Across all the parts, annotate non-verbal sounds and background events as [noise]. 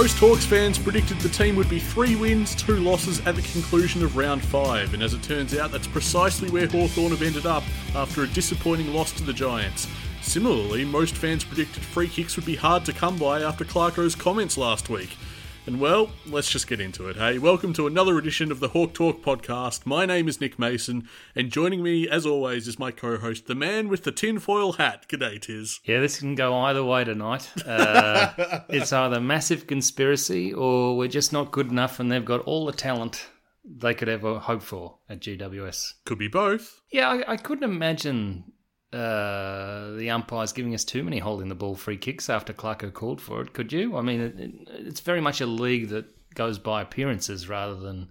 Most Hawks fans predicted the team would be three wins, two losses at the conclusion of round five, and as it turns out, that's precisely where Hawthorn have ended up after a disappointing loss to the Giants. Similarly, most fans predicted free kicks would be hard to come by after Clarko's comments last week. And well, let's just get into it, hey? Welcome to another edition of the Hawk Talk podcast. My name is Nick Mason, and joining me, as always, is my co host, the man with the tinfoil hat. G'day, Tiz. Yeah, this can go either way tonight. Uh, [laughs] it's either massive conspiracy or we're just not good enough and they've got all the talent they could ever hope for at GWS. Could be both. Yeah, I, I couldn't imagine uh, the umpires giving us too many holding the ball free kicks after Clarko called for it. Could you? I mean, it, it, it's very much a league that goes by appearances rather than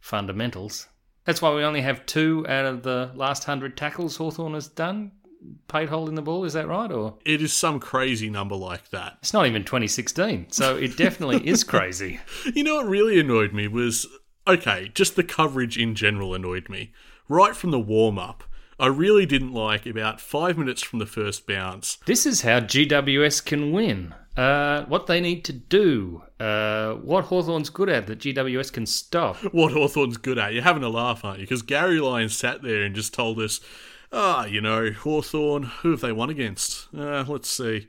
fundamentals. That's why we only have two out of the last hundred tackles Hawthorn has done paid holding the ball. Is that right? Or It is some crazy number like that. it's not even 2016, so it definitely is crazy. [laughs] You know what really annoyed me was okay, just the coverage in general annoyed me. Right from the warm up, I really didn't like about five minutes from the first bounce. This is how GWS can win. Uh, what they need to do, uh, what Hawthorn's good at that GWS can stop. What Hawthorn's good at. You're having a laugh, aren't you? Because Gary Lyons sat there and just told us, ah, you know, Hawthorn, who have they won against? Uh, let's see.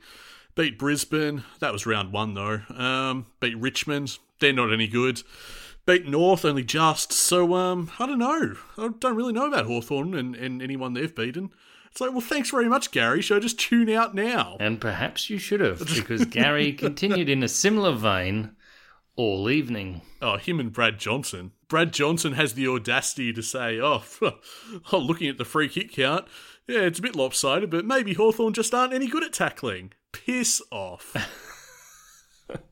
Beat Brisbane. That was round one, though. Um, beat Richmond. They're not any good. Beat North only just. So, um, I don't know. I don't really know about Hawthorn and, and anyone they've beaten. It's like, well, thanks very much, Gary. Should I just tune out now? And perhaps you should have, [laughs] because Gary continued in a similar vein all evening. Oh, him and Brad Johnson. Brad Johnson has the audacity to say, oh, [laughs] oh looking at the free kick count, yeah, it's a bit lopsided, but maybe Hawthorn just aren't any good at tackling. Piss off. [laughs]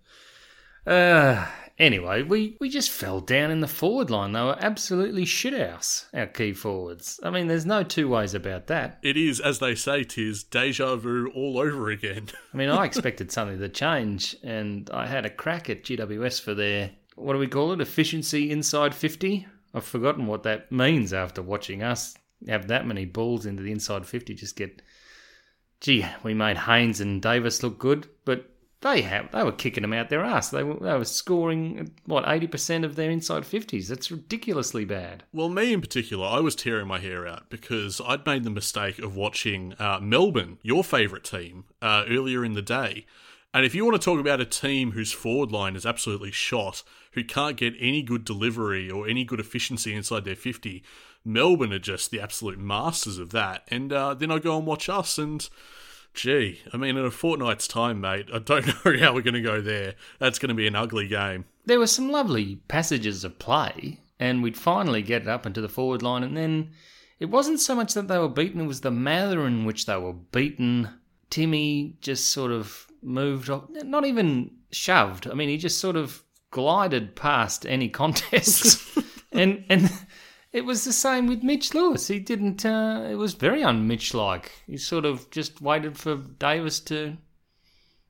Uh, anyway, we, we just fell down in the forward line. They were absolutely shithouse, our key forwards. I mean, there's no two ways about that. it is, as they say, tis deja vu all over again. [laughs] I mean, I expected something to change, and I had a crack at GWS for their, what do we call it, efficiency inside 50? I've forgotten what that means after watching us have that many balls into the inside 50. Just get, gee, we made Haynes and Davis look good, but they have they were kicking them out their ass. They were, they were scoring, what, 80% of their inside 50s. That's ridiculously bad. Well, me in particular, I was tearing my hair out because I'd made the mistake of watching uh, Melbourne, your favourite team, uh, earlier in the day. And if you want to talk about a team whose forward line is absolutely shot, who can't get any good delivery or any good efficiency inside their 50, Melbourne are just the absolute masters of that. And uh, then I go and watch us and. Gee, I mean, in a fortnight's time, mate, I don't [laughs] know how we're going to go there. That's going to be an ugly game. There were some lovely passages of play, and we'd finally get it up into the forward line, and then it wasn't so much that they were beaten, it was the manner in which they were beaten. Timmy just sort of moved off, not even shoved. I mean, he just sort of glided past any [laughs] contest. [laughs] and and it was the same with Mitch Lewis. He didn't, uh, it was very un Mitch like. He sort of just waited for Davis to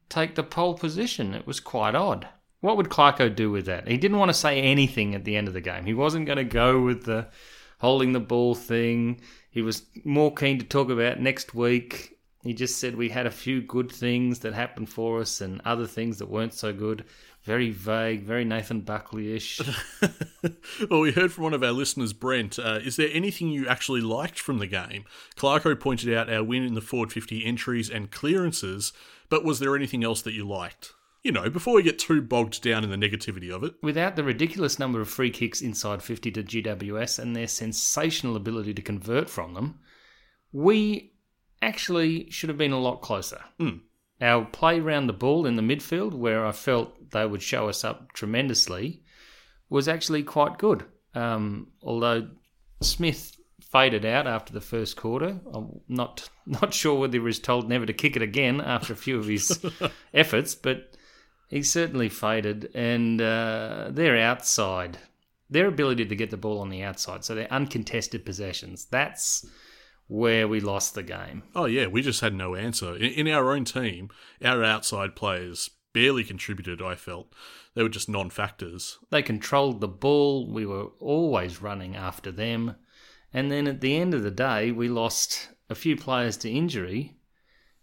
take the pole position. It was quite odd. What would Clarko do with that? He didn't want to say anything at the end of the game. He wasn't going to go with the holding the ball thing. He was more keen to talk about next week. He just said we had a few good things that happened for us and other things that weren't so good. Very vague, very Nathan Buckley ish. [laughs] well, we heard from one of our listeners, Brent. Uh, is there anything you actually liked from the game? Clarko pointed out our win in the forward 50 entries and clearances, but was there anything else that you liked? You know, before we get too bogged down in the negativity of it. Without the ridiculous number of free kicks inside 50 to GWS and their sensational ability to convert from them, we actually should have been a lot closer. Mm. Our play round the ball in the midfield, where I felt they would show us up tremendously, was actually quite good. Um, although Smith faded out after the first quarter, I'm not [laughs] not sure whether he was told never to kick it again after a few of his [laughs] efforts, but he certainly faded. And uh, their outside, their ability to get the ball on the outside, so their uncontested possessions, that's where we lost the game. Oh, yeah, we just had no answer. In, in our own team, our outside players barely contributed, I felt. They were just non factors. They controlled the ball. We were always running after them. And then at the end of the day, we lost a few players to injury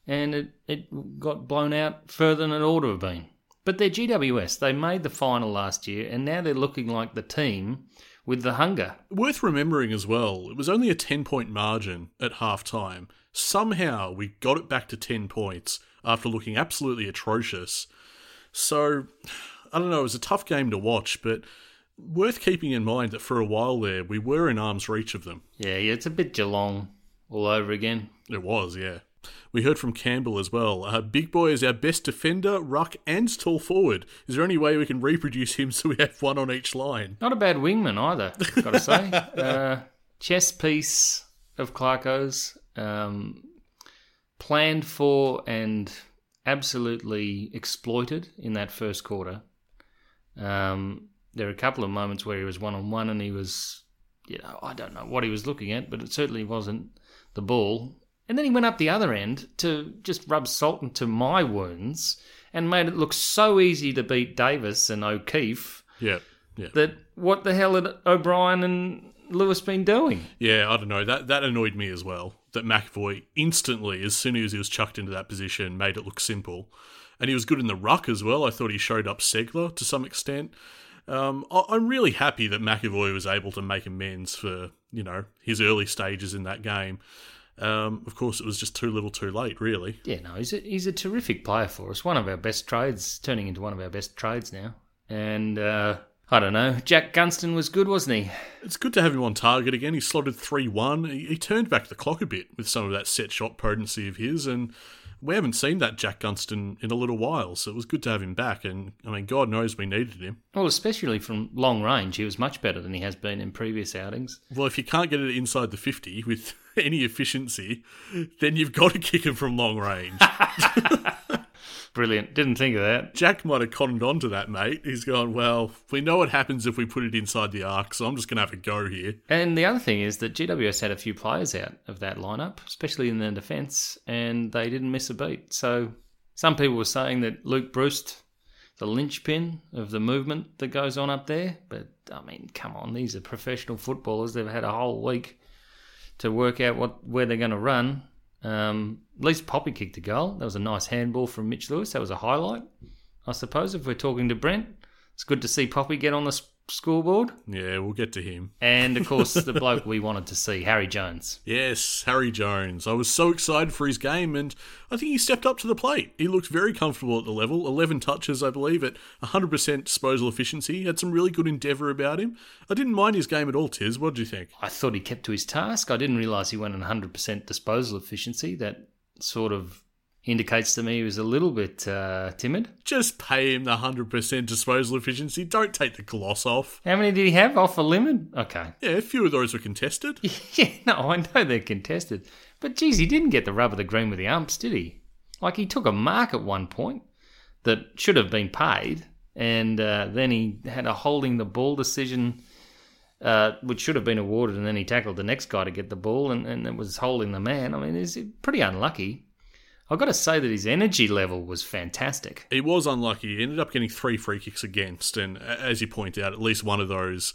and it, it got blown out further than it ought to have been. But they're GWS. They made the final last year, and now they're looking like the team with the hunger. Worth remembering as well, it was only a 10 point margin at half time. Somehow we got it back to 10 points after looking absolutely atrocious. So, I don't know, it was a tough game to watch, but worth keeping in mind that for a while there, we were in arm's reach of them. Yeah, yeah, it's a bit Geelong all over again. It was, yeah. We heard from Campbell as well. Uh, Big Boy is our best defender, ruck, and tall forward. Is there any way we can reproduce him [laughs] so we have one on each line? Not a bad wingman either, got to say. [laughs] uh, chess piece of Clarko's, um, planned for and absolutely exploited in that first quarter. Um, there were a couple of moments where he was one on one and he was, you know, I don't know what he was looking at, but it certainly wasn't the ball. And then he went up the other end to just rub salt into my wounds and made it look so easy to beat Davis and O'Keefe Yeah, yeah. that what the hell had O'Brien and Lewis been doing? Yeah, I don't know. That that annoyed me as well. That McEvoy instantly, as soon as he was chucked into that position, made it look simple. And he was good in the ruck as well. I thought he showed up Ceglar to some extent. Um, I- I'm really happy that McEvoy was able to make amends for you know his early stages in that game. Um, of course, it was just too little, too late. Really, Yeah, no, he's a, he's a terrific player for us. One of our best trades, turning into one of our best trades now. And uh, I don't know, Jack Gunston was good, wasn't he? it's good to have him on target again. He slotted three one. He, he turned back the clock a bit with some of that set shot potency of his, and we haven't seen that Jack Gunston in a little while. So it was good to have him back. And I mean, God knows we needed him. Well, especially from long range, he was much better than he has been in previous outings. Well, if you can't get it inside the 50 with [laughs] any efficiency, then you've got to kick him from long range. [laughs] Brilliant. Didn't think of that. Jack might have conned on to that, mate. He's gone, well, we know what happens if we put it inside the arc, so I'm just going to have a go here. And the other thing is that GWS had a few players out of that lineup, especially in the defence, and they didn't miss a beat. So some people were saying that Luke Bruce, the linchpin of the movement that goes on up there, but I mean, come on, these are professional footballers. They've had a whole week to work out what where they're going to run. Um, at least Poppy kicked a goal. That was a nice handball from Mitch Lewis. That was a highlight, I suppose. If we're talking to Brent, it's good to see Poppy get on the scoreboard. Yeah, we'll get to him. And of course, the [laughs] bloke we wanted to see, Harry Jones. Yes, Harry Jones. I was so excited for his game, and I think he stepped up to the plate. He looked very comfortable at the level. 11 touches, I believe, at 100% disposal efficiency. He had some really good endeavour about him. I didn't mind his game at all, Tiz. What do you think? I thought he kept to his task. I didn't realise he went on 100% disposal efficiency. That sort of indicates to me he was a little bit uh, timid. Just pay him the 100% disposal efficiency. Don't take the gloss off. How many did he have off a limit? Okay. Yeah, a few of those were contested. [laughs] Yeah, no, I know they're contested. But geez, he didn't get the rub of the green with the umps, did he? Like he took a mark at one point that should have been paid, and uh, then he had a holding the ball decision, uh, which should have been awarded, and then he tackled the next guy to get the ball, and, and it was holding the man. I mean, he's pretty unlucky. I've got to say that his energy level was fantastic. He was unlucky. He ended up getting three free kicks against, and as you point out, at least one of those,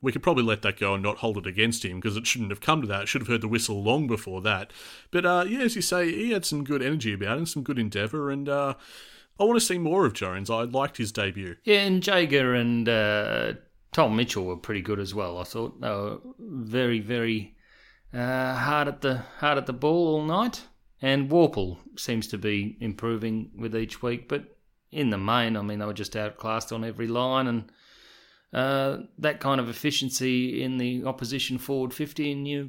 we could probably let that go and not hold it against him because it shouldn't have come to that. It should have heard the whistle long before that. But uh, yeah, as you say, he had some good energy about him, some good endeavour, and uh, I want to see more of Jones. I liked his debut. Yeah, and Jaeger and uh, Tom Mitchell were pretty good as well. I thought they were very, very uh, hard at the hard at the ball all night. And Worpel seems to be improving with each week, but in the main, I mean, they were just outclassed on every line, and uh, that kind of efficiency in the opposition forward fifty, and you're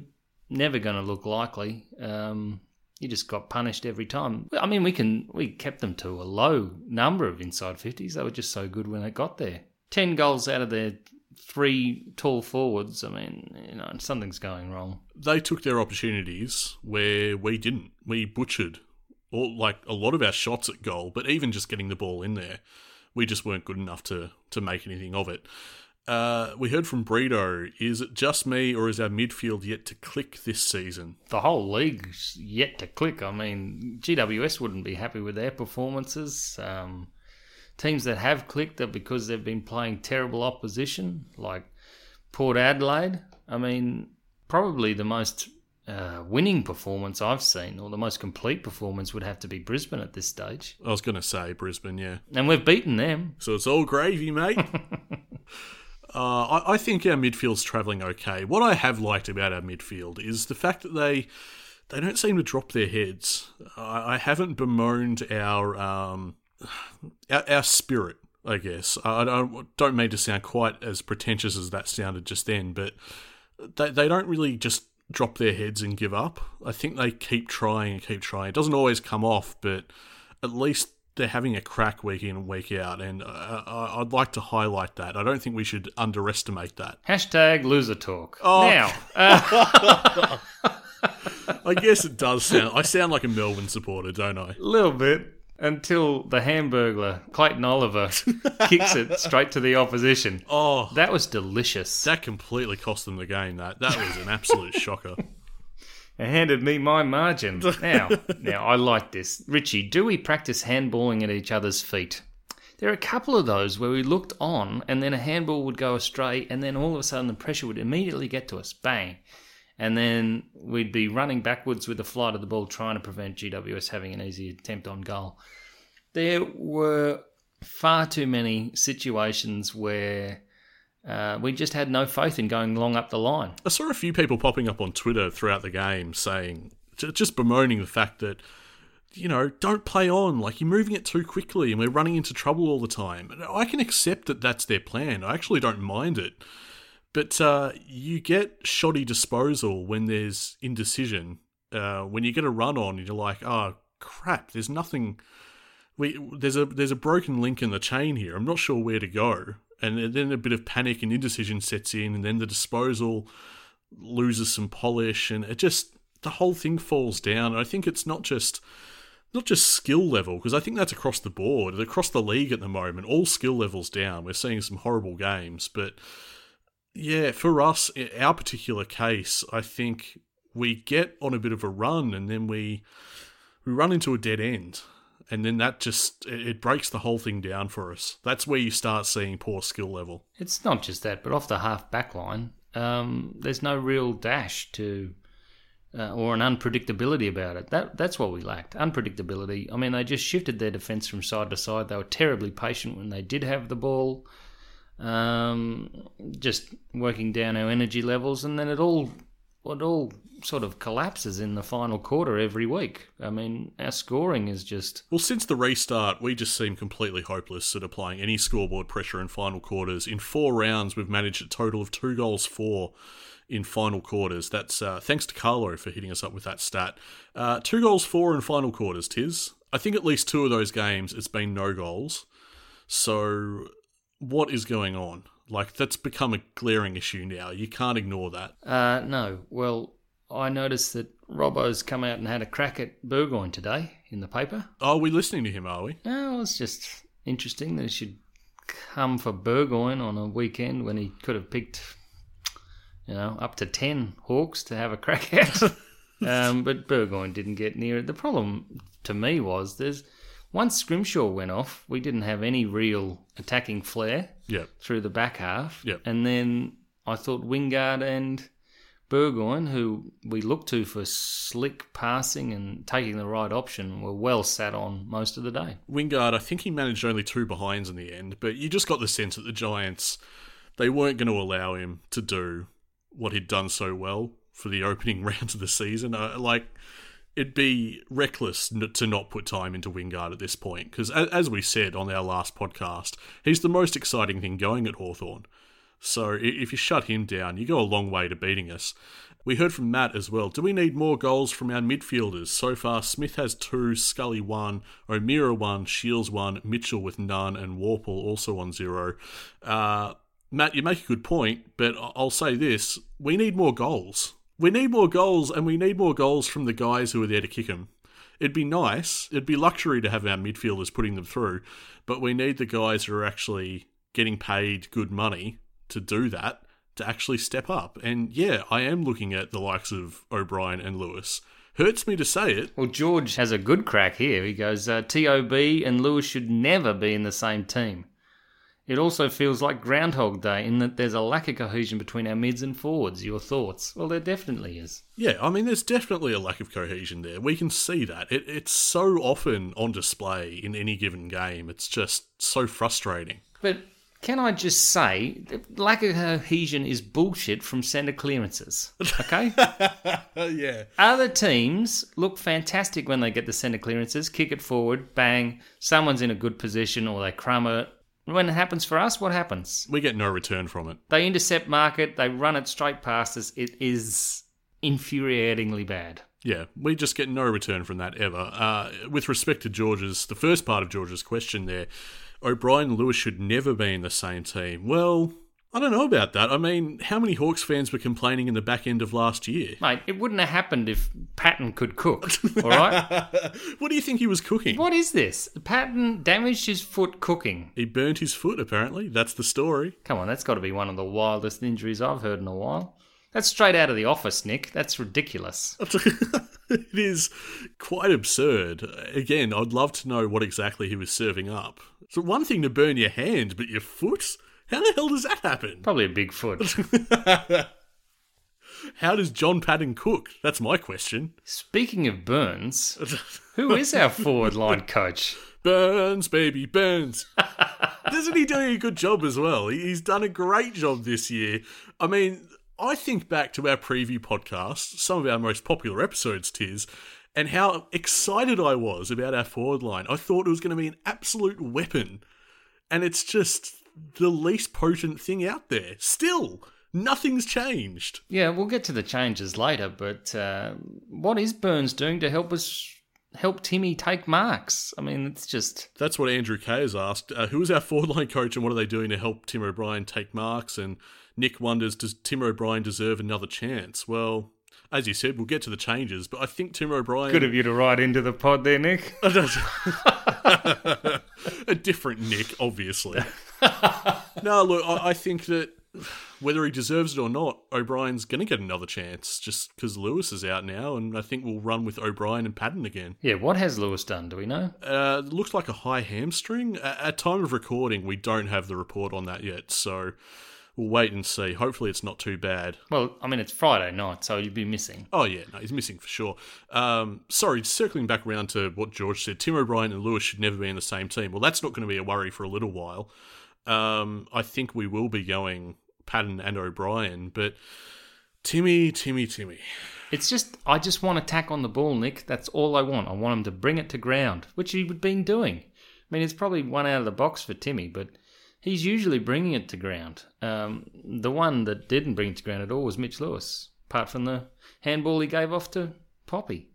never going to look likely. Um, you just got punished every time. I mean, we can we kept them to a low number of inside fifties. They were just so good when they got there. Ten goals out of their three tall forwards. I mean, you know, something's going wrong. They took their opportunities where we didn't. We butchered all like a lot of our shots at goal, but even just getting the ball in there, we just weren't good enough to to make anything of it. Uh, we heard from Bredo. Is it just me, or is our midfield yet to click this season? The whole league's yet to click. I mean, GWS wouldn't be happy with their performances. Um, teams that have clicked are because they've been playing terrible opposition, like Port Adelaide. I mean, probably the most uh, winning performance I've seen, or the most complete performance, would have to be Brisbane at this stage. I was going to say Brisbane, yeah. And we've beaten them. So it's all gravy, mate. [laughs] uh, I, I think our midfield's travelling okay. What I have liked about our midfield is the fact that they they don't seem to drop their heads. I, I haven't bemoaned our, um, our our spirit. I guess I don't, don't mean to sound quite as pretentious as that sounded just then, but they they don't really just drop their heads and give up. I think they keep trying and keep trying. It doesn't always come off, but at least they're having a crack week in and week out, and uh, I'd like to highlight that. I don't think we should underestimate that. Hashtag loser talk. Oh. Now, [laughs] uh, I guess it does sound. I sound like a Melbourne supporter, don't I? a [laughs] little bit until the Hamburglar Clayton Oliver [laughs] kicks it straight to the opposition. Oh, That was delicious. that completely cost them the game. That that was an absolute shocker. It handed me my margin. Now, now I like this. Richie, do we practice handballing at each other's feet? There are a couple of those where we looked on and then a handball would go astray and then all of a sudden the pressure would immediately get to us. Bang. And then we'd be running backwards with the flight of the ball trying to prevent GWS having an easy attempt on goal. There were far too many situations where uh, we just had no faith in going long up the line. I saw a few people popping up on Twitter throughout the game saying, just bemoaning the fact that, you know, don't play on. Like, you're moving it too quickly and we're running into trouble all the time. I can accept that that's their plan. I actually don't mind it. But uh, you get shoddy disposal when there's indecision. Uh, when you get a run on, you're like, oh, crap, there's nothing. We, there's a there's a broken link in the chain here. I'm not sure where to go, and then a bit of panic and indecision sets in, and then the disposal loses some polish, and it just the whole thing falls down. And I think it's not just not just skill level because I think that's across the board, across the league at the moment. All skill levels down. We're seeing some horrible games, but yeah, for us, in our particular case, I think we get on a bit of a run, and then we we run into a dead end. And then that just it breaks the whole thing down for us. That's where you start seeing poor skill level. It's not just that, but off the half back line, um, there's no real dash to uh, or an unpredictability about it. That that's what we lacked. Unpredictability. I mean, they just shifted their defence from side to side. They were terribly patient when they did have the ball. Um, just working down our energy levels, and then it all it all sort of collapses in the final quarter every week. I mean, our scoring is just Well, since the restart, we just seem completely hopeless at applying any scoreboard pressure in final quarters. In four rounds, we've managed a total of two goals for in final quarters. That's uh, thanks to Carlo for hitting us up with that stat. Uh, two goals for in final quarters, Tiz. I think at least two of those games it's been no goals. So, what is going on? Like, that's become a glaring issue now. You can't ignore that. Uh, no. Well, I noticed that Robbo's come out and had a crack at Burgoyne today in the paper. Are we listening to him, are we? Oh, it's just interesting that he should come for Burgoyne on a weekend when he could have picked, you know, up to 10 Hawks to have a crack at. [laughs] um, but Burgoyne didn't get near it. The problem to me was there's once Scrimshaw went off, we didn't have any real attacking flair Yep. through the back half. Yep. And then I thought Wingard and Burgoyne, who we looked to for slick passing and taking the right option, were well sat on most of the day. Wingard, I think he managed only two behinds in the end, but you just got the sense that the Giants, they weren't going to allow him to do what he'd done so well for the opening [laughs] rounds of the season. Uh, like, it'd be reckless to not put time into Wingard at this point, because as we said on our last podcast, he's the most exciting thing going at Hawthorn. So if you shut him down, you go a long way to beating us. We heard from Matt as well. Do we need more goals from our midfielders? So far, Smith has two, Scully one, O'Meara one, Shiels one, Mitchell with none, and Worpel also on zero. Uh, Matt, you make a good point, but I'll say this: we need more goals. We need more goals, and we need more goals from the guys who are there to kick them. It'd be nice. It'd be luxury to have our midfielders putting them through, but we need the guys who are actually getting paid good money to do that to actually step up. And yeah, I am looking at the likes of O'Brien and Lewis. Hurts me to say it. Well, George has a good crack here. He goes, uh, TOB and Lewis should never be in the same team. It also feels like Groundhog Day in that there's a lack of cohesion between our mids and forwards. Your thoughts? Well, there definitely is. Yeah, I mean, there's definitely a lack of cohesion there. We can see that. It, it's so often on display in any given game. It's just so frustrating. But can I just say, lack of cohesion is bullshit from centre clearances. Okay? [laughs] yeah. Other teams look fantastic when they get the centre clearances, kick it forward, bang, someone's in a good position or they crumb it. When it happens for us, what happens? We get no return from it. They intercept market, they run it straight past us. It is infuriatingly bad. Yeah, we just get no return from that ever. Uh, with respect to George's, the first part of George's question there, O'Brien Lewis should never be in the same team. Well, I don't know about that. I mean, how many Hawks fans were complaining in the back end of last year? Mate, it wouldn't have happened if Patton could cook, [laughs] all right? what do you think he was cooking? what is this? Patton damaged his foot cooking. He burnt his foot, apparently. That's the story. Come on, that's got to be one of the wildest injuries I've heard in a while. That's straight out of the office, Nick. That's ridiculous. [laughs] it is quite absurd. Again, I'd love to know what exactly he was serving up. So, one thing to burn your hand, but your foot? How the hell does that happen? Probably a big foot. [laughs] How does John Patton cook? That's my question. Speaking of Burns, [laughs] who is our forward line coach? Burns, baby, Burns. [laughs] Doesn't he do a good job as well? He's done a great job this year. I mean, I think back to our preview podcast, some of our most popular episodes, Tiz, and how excited I was about our forward line. I thought it was going to be an absolute weapon. And it's just the least potent thing out there. Still, nothing's changed. Yeah, we'll get to the changes later, but uh, what is Burns doing to help us help Timmy take marks? I mean, it's just That's what Andrew Kay has asked. Uh, who is our forward line coach and what are they doing to help Tim O'Brien take marks? And Nick wonders, does Tim O'Brien deserve another chance? Well, as you said, we'll get to the changes, but I think Tim O'Brien. good of you to write into the pod there, Nick. [laughs] a different Nick, obviously. [laughs] no, look, I, I think that whether he deserves it or not, O'Brien's going to get another chance just because Lewis is out now, and I think we'll run with O'Brien and Patton again. Yeah, what has Lewis done? Do we know? Uh, looks like a high hamstring. A- At time of recording, we don't have the report on that yet, so we'll wait and see. Hopefully, it's not too bad. Well, I mean, it's Friday night, so you'd be missing. Oh yeah, no, he's missing for sure. Um, sorry, circling back around to what George said, Tim O'Brien and Lewis should never be in the same team. Well, that's not going to be a worry for a little while. Um, I think we will be going Patton and O'Brien, but Timmy, Timmy, Timmy. It's just, I just want to tack on the ball, Nick. That's all I want. I want him to bring it to ground, which he would been doing. I mean, it's probably one out of the box for Timmy, but he's usually bringing it to ground. Um, the one that didn't bring it to ground at all was Mitch Lewis, apart from the handball he gave off to Poppy.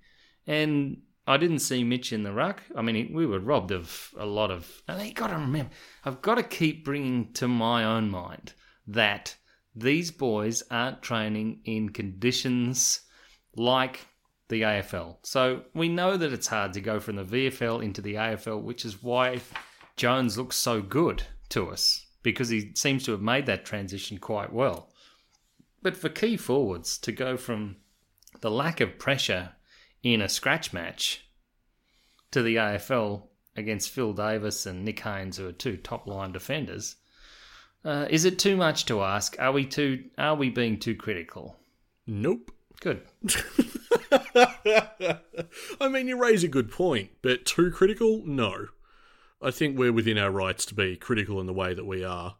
And I didn't see Mitch in the ruck. I mean, we were robbed of a lot of. And you got to remember, I've got to keep bringing to my own mind that these boys aren't training in conditions like the AFL. So we know that it's hard to go from the VFL into the AFL, which is why Jones looks so good to us because he seems to have made that transition quite well. But for key forwards to go from the lack of pressure in a scratch match to the AFL against Phil Davis and Nick Haynes, who are two top line defenders, uh, is it too much to ask? Are we too? Are we being too critical? Nope. Good. [laughs] I mean, you raise a good point, but too critical? No. I think we're within our rights to be critical in the way that we are.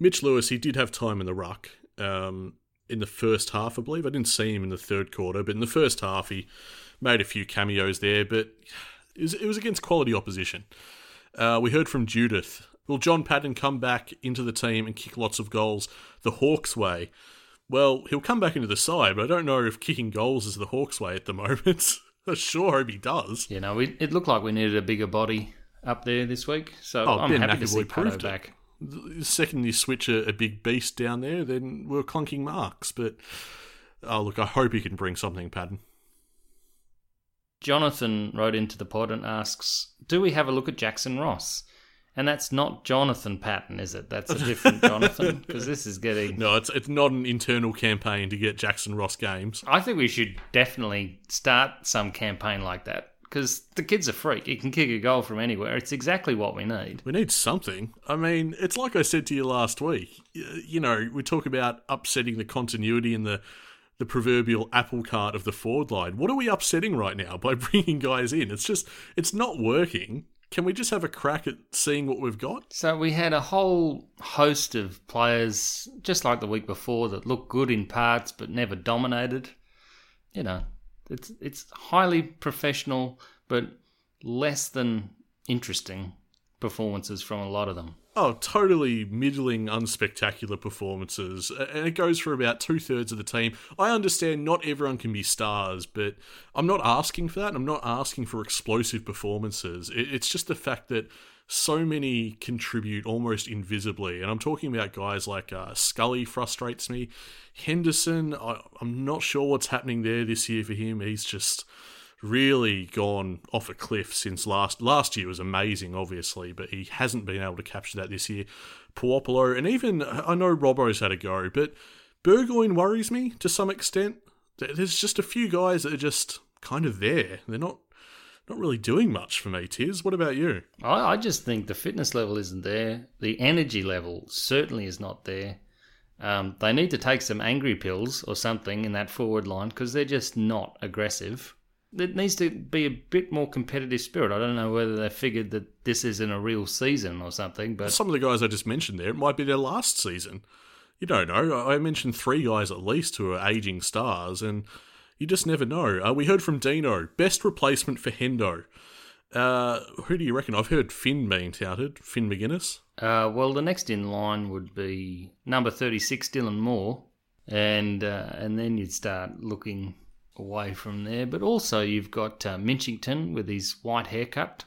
Mitch Lewis, he did have time in the ruck um, in the first half, I believe. I didn't see him in the third quarter, but in the first half, he made a few cameos there, but it was, it was against quality opposition. Uh, we heard from Judith. Will John Patton come back into the team and kick lots of goals the Hawks way? Well, he'll come back into the side, but I don't know if kicking goals is the Hawks way at the [laughs] moment. I sure hope he does. You know, it looked like we needed a bigger body up there this week, so Oh, I'm Ben happy to see Pato it. back. The second you switch a, a big beast down there, then we're clunking marks. But oh, look, I hope he can bring something, Patton. Jonathan wrote into the pod and asks, "Do we have a look at Jackson Ross?" And that's not Jonathan Patton, is it? That's a different [laughs] Jonathan because this is getting. No, it's it's not an internal campaign to get Jackson Ross games. I think we should definitely start some campaign like that because the kid's a freak. He can kick a goal from anywhere. It's exactly what we need. We need something. I mean, it's like I said to you last week. You know, we talk about upsetting the continuity and the the proverbial apple cart of the forward line. What are we upsetting right now by [laughs] bringing guys in? It's just it's not working. Can we just have a crack at seeing what we've got? So we had a whole host of players, just like the week before, that looked good in parts but never dominated. You know, it's it's highly professional, but less than interesting performances from a lot of them. Oh, totally middling, unspectacular performances. And it goes for about two thirds of the team. I understand not everyone can be stars, but I'm not asking for that. I'm not asking for explosive performances. It's just the fact that so many contribute almost invisibly. And I'm talking about guys like uh, Scully frustrates me. Henderson, I, I'm not sure what's happening there this year for him. He's just really gone off a cliff since last last year was amazing, obviously, but he hasn't been able to capture that this year. Puopolo, and even I know Robbo's had a go, but Burgoyne worries me to some extent. There's just a few guys that are just kind of there. They're not not really doing much for me. Tiz, what about you? I, I just think the fitness level isn't there. The energy level certainly is not there. Um, they need to take some angry pills or something in that forward line because they're just not aggressive there needs to be a bit more competitive spirit. I don't know whether they figured that this isn't a real season or something, but some of the guys I just mentioned there, it might be their last season. You don't know. I mentioned three guys at least who are aging stars, and you just never know. Uh, we heard from Dino, best replacement for Hendo. Uh, who do you reckon? I've heard Finn being touted. Finn Maginness. Uh, well, the next in line would be number thirty-six, Dylan Moore, and uh, and then you'd start looking away from there. But also, you've got uh, Minchington with his white haircut.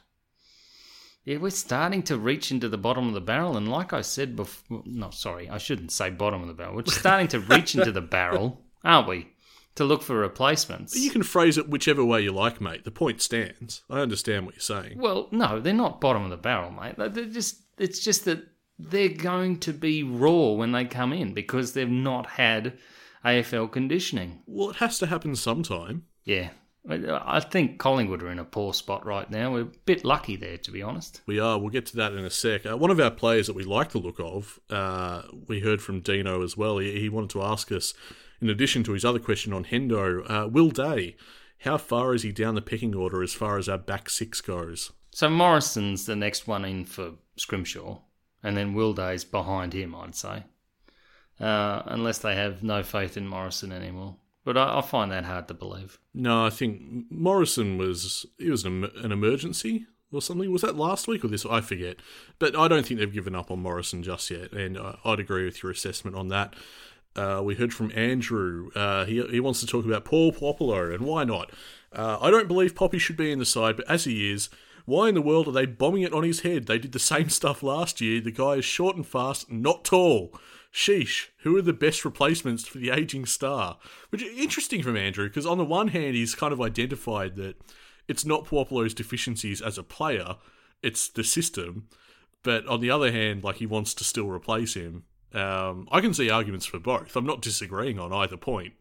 Yeah, we're starting to reach into the bottom of the barrel, and like I said before, no, sorry, I shouldn't say bottom of the barrel. We're starting to reach into the barrel, aren't we? To look for replacements. You can phrase it whichever way you like, mate. The point stands. I understand what you're saying. Well, no, they're not bottom of the barrel, mate. They're just it's just that they're going to be raw when they come in because they've not had AFL conditioning. Well, it has to happen sometime. Yeah. I think Collingwood are in a poor spot right now. We're a bit lucky there, to be honest. We are. We'll get to that in a sec. Uh, one of our players that we like the look of, uh, we heard from Dino as well. He, he, wanted to ask us, in addition to his other question on Hendo, uh, Will Day, how far is he down the pecking order as far as our back six goes? So Morrison's the next one in for Scrimshaw, and then Will Day's behind him, I'd say uh, unless they have no faith in Morrison anymore. But I, I, find that hard to believe. No, I think Morrison was it was an, an emergency or something. Was that last week or this? I forget. But I don't think they've given up on Morrison just yet, and I'd agree with your assessment on that. Uh, we heard from Andrew. Uh, he he wants to talk about Paul Puopolo and why not? Uh, I don't believe Poppy should be in the side, but as he is, why in the world are they bombing it on his head? They did the same [laughs] stuff last year. The guy is short and fast, not tall sheesh, who are the best replacements for the aging star? Which is interesting from Andrew, because on the one hand, he's kind of identified that it's not Puopolo's deficiencies as a player, it's the system. But on the other hand, like he wants to still replace him. Um, I can see arguments for both. I'm not disagreeing on either point.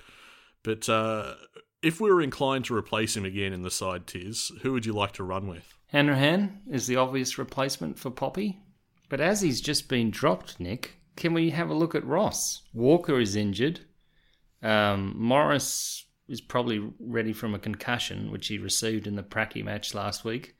But uh, if we were inclined to replace him again in the side Tiz, who would you like to run with? Hanrahan is the obvious replacement for Poppy. But as he's just been dropped, Nick, can we have a look at Ross? Walker is injured. Um, Morris is probably ready from a concussion, which he received in the Pracky match last week.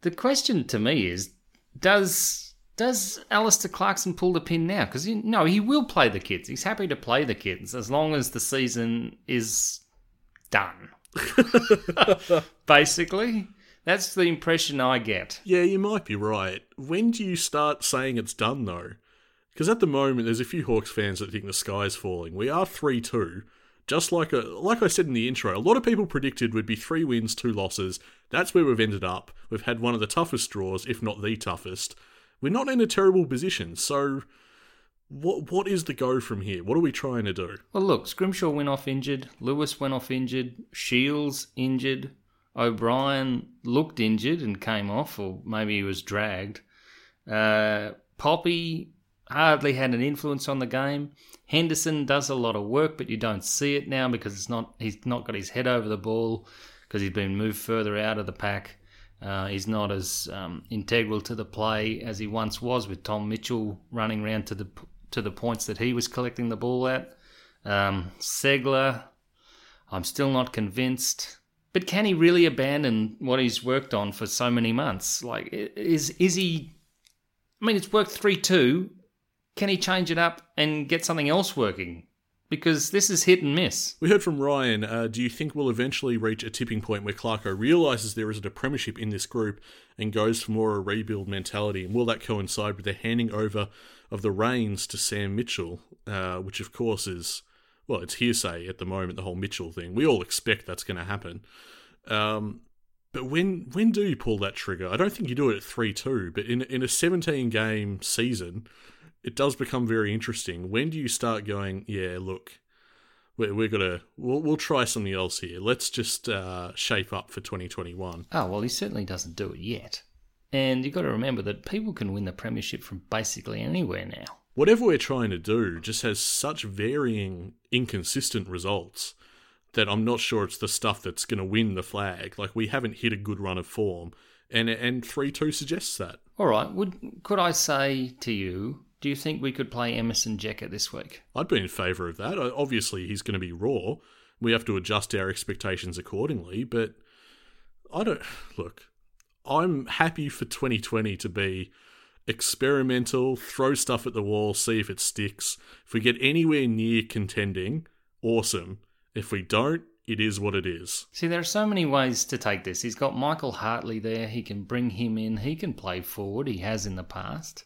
The question to me is, does does Alastair Clarkson pull the pin now? Because no, he will play the kids. He's happy to play the kids as long as the season is done. [laughs] Basically, that's the impression I get. Yeah, you might be right. When do you start saying it's done, though? Because at the moment, there's a few Hawks fans that think the sky is falling. We are 3 2. Just like a, like I said in the intro, a lot of people predicted we'd be three wins, two losses. That's where we've ended up. We've had one of the toughest draws, if not the toughest. We're not in a terrible position, so what what is the go from here? What are we trying to do? Well, look, Scrimshaw went off injured. Lewis went off injured. Shiels injured. O'Brien looked injured and came off, or maybe he was dragged. Uh, Poppy hardly had an influence on the game. Henderson does a lot of work, but you don't see it now because it's not he's not got his head over the ball because he's been moved further out of the pack. Uh, he's not as um, integral to the play as he once was, with Tom Mitchell running around to the to the points that he was collecting the ball at. Um, Ceglar, I'm still not convinced. But can he really abandon what he's worked on for so many months? Like, is is he? I mean, it's worked three two. Can he change it up and get something else working? Because this is hit and miss. We heard from Ryan. Uh, do you think we'll eventually reach a tipping point where Clarko realizes there isn't a premiership in this group and goes for more of a rebuild mentality? And will that coincide with the handing over of the reins to Sam Mitchell, uh, which of course is well, it's hearsay at the moment, the whole Mitchell thing. We all expect that's going to happen. Um, but when when do you pull that trigger? I don't think you do it at three two, but in in a seventeen game season, it does become very interesting. When do you start going? Yeah, look, we're, we're gonna we'll, we'll try something else here. Let's just uh, shape up for twenty twenty one. Oh well, he certainly doesn't do it yet. And you've got to remember that people can win the premiership from basically anywhere now whatever we're trying to do just has such varying, inconsistent results that I'm not sure it's the stuff that's going to win the flag. Like we haven't hit a good run of form, and and three two suggests that. All right, would could I say to you? Do you think we could play Emerson Jeka this week? I'd be in favour of that. Obviously, he's going to be raw. We have to adjust our expectations accordingly. But I don't look. I'm happy for 2020 to be experimental, throw stuff at the wall, see if it sticks. If we get anywhere near contending, awesome. If we don't, it is what it is. See, there are so many ways to take this. He's got Michael Hartley there. He can bring him in. He can play forward. He has in the past.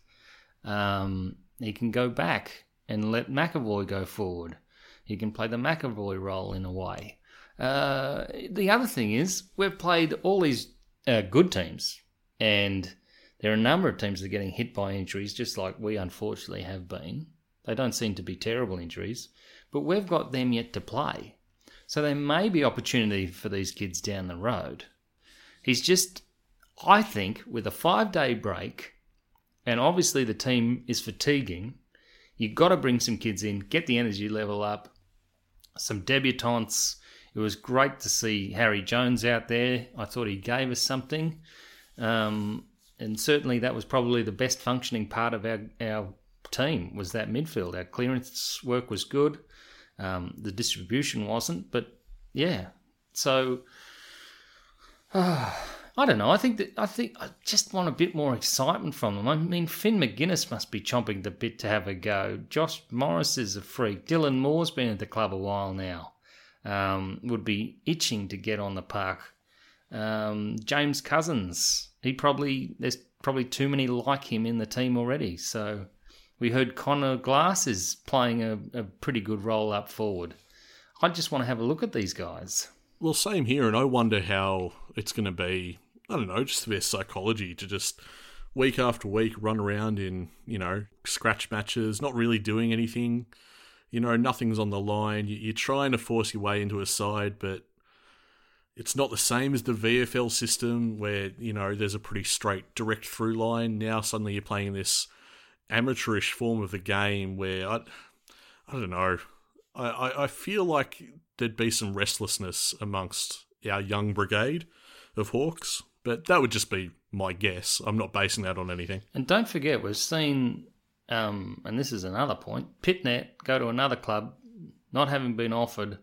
Um, he can go back and let McEvoy go forward. He can play the McEvoy role in a way. Uh, the other thing is, we've played all these uh, good teams, and there are a number of teams that are getting hit by injuries, just like we unfortunately have been. They don't seem to be terrible injuries, but we've got them yet to play. So there may be opportunity for these kids down the road. He's just, I think, with a five day break, and obviously the team is fatiguing, you've got to bring some kids in, get the energy level up, some debutantes. It was great to see Harry Jones out there. I thought he gave us something. Um, and certainly that was probably the best functioning part of our our team was that midfield. Our clearance work was good. Um, the distribution wasn't, but yeah. So uh, [sighs] I don't know. I think that I think I just want a bit more excitement from them. I mean, Finn Maginness must be chomping the bit to have a go. Josh Morris is a freak. Dylan Moore's been at the club a while now. Um, would be itching to get on the park. Um, James Cousins he probably there's probably too many like him in the team already. So we heard Conor Glass is playing a, a pretty good role up forward. I just want to have a look at these guys. Well, same here, and I wonder how it's going to be. I don't know, just their psychology to just week after week run around in you know scratch matches, not really doing anything. You know, nothing's on the line. You're trying to force your way into a side, but it's not the same as the VFL system where, you know, there's a pretty straight direct through line. Now suddenly you're playing this amateurish form of the game where I, I don't know. I, I feel like there'd be some restlessness amongst our young brigade of Hawks, but that would just be my guess. I'm not basing that on anything. And don't forget, we've seen, um, and this is another point, Pittonet go to another club, not having been offered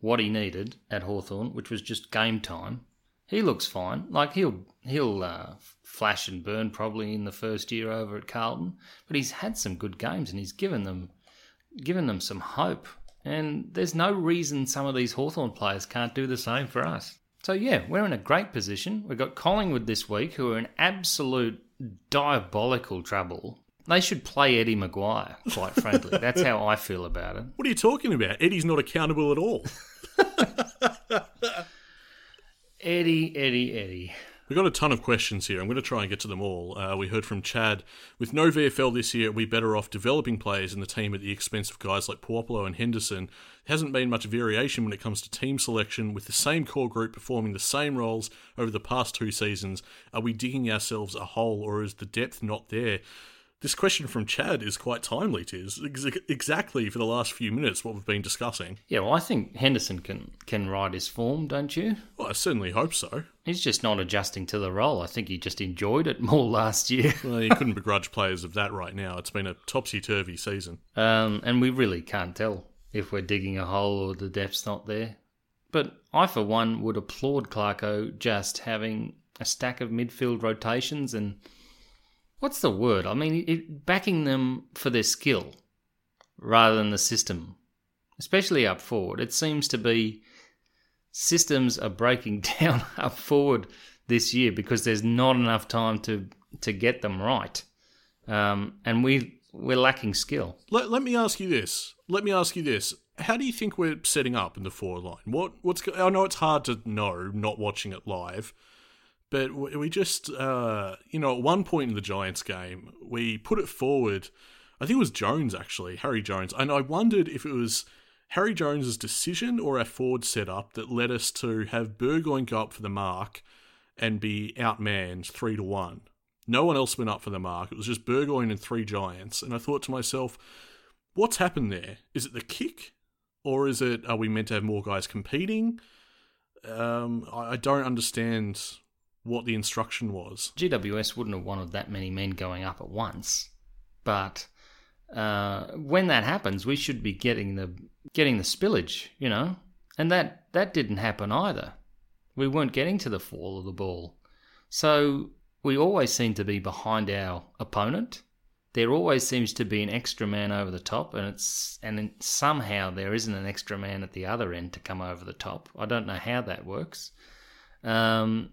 what he needed at Hawthorn, which was just game time. He looks fine. Like he'll he'll uh, flash and burn probably in the first year over at Carlton, but he's had some good games and he's given them given them some hope. And there's no reason some of these Hawthorn players can't do the same for us. So yeah, we're in a great position. We've got Collingwood this week, who are in absolute diabolical trouble they should play Eddie McGuire, quite frankly. That's how I feel about it. What are you talking about? Eddie's not accountable at all. [laughs] Eddie, Eddie, Eddie. We've got a ton of questions here. I'm going to try and get to them all. Uh, we heard from Chad. With no VFL this year, we better off developing players in the team at the expense of guys like Puopolo and Henderson. Hasn't been much variation when it comes to team selection, with the same core group performing the same roles over the past two seasons. Are we digging ourselves a hole, or is the depth not there? This question from Chad is quite timely, Tiz. Exactly for the last few minutes, what we've been discussing. Yeah, well, I think Henderson can can ride his form, don't you? Well, I certainly hope so. He's just not adjusting to the role. I think he just enjoyed it [laughs] more last year. [laughs] Well, you couldn't begrudge players of that right now. It's been a topsy turvy season. Um, and we really can't tell if we're digging a hole or the depth's not there. But I, for one, would applaud Clarko just having a stack of midfield rotations and what's the word? I mean, it, backing them for their skill rather than the system, especially up forward. It seems to be systems are breaking [laughs] down up forward this year because there's not enough time to to get them right, um, and we we're lacking skill. Let, let me ask you this. Let me ask you this. How do you think we're setting up in the forward line? What what's I know it's hard to know not watching it live, but we just uh, you know at one point in the Giants game we put it forward. I think it was Jones actually, Harry Jones, and I wondered if it was Harry Jones's decision or our forward setup that led us to have Burgoyne go up for the mark and be outmanned three to one. No one else went up for the mark. It was just Burgoyne and three Giants. And I thought to myself, what's happened there? Is it the kick? Or is it, are we meant to have more guys competing? Um, I, I don't understand what the instruction was. GWS wouldn't have wanted that many men going up at once. But uh, when that happens, we should be getting the getting the spillage, you know, and that that didn't happen either. We weren't getting to the fall of the ball, so we always seem to be behind our opponent. There always seems to be an extra man over the top, and it's and somehow there isn't an extra man at the other end to come over the top. I don't know how that works. Um,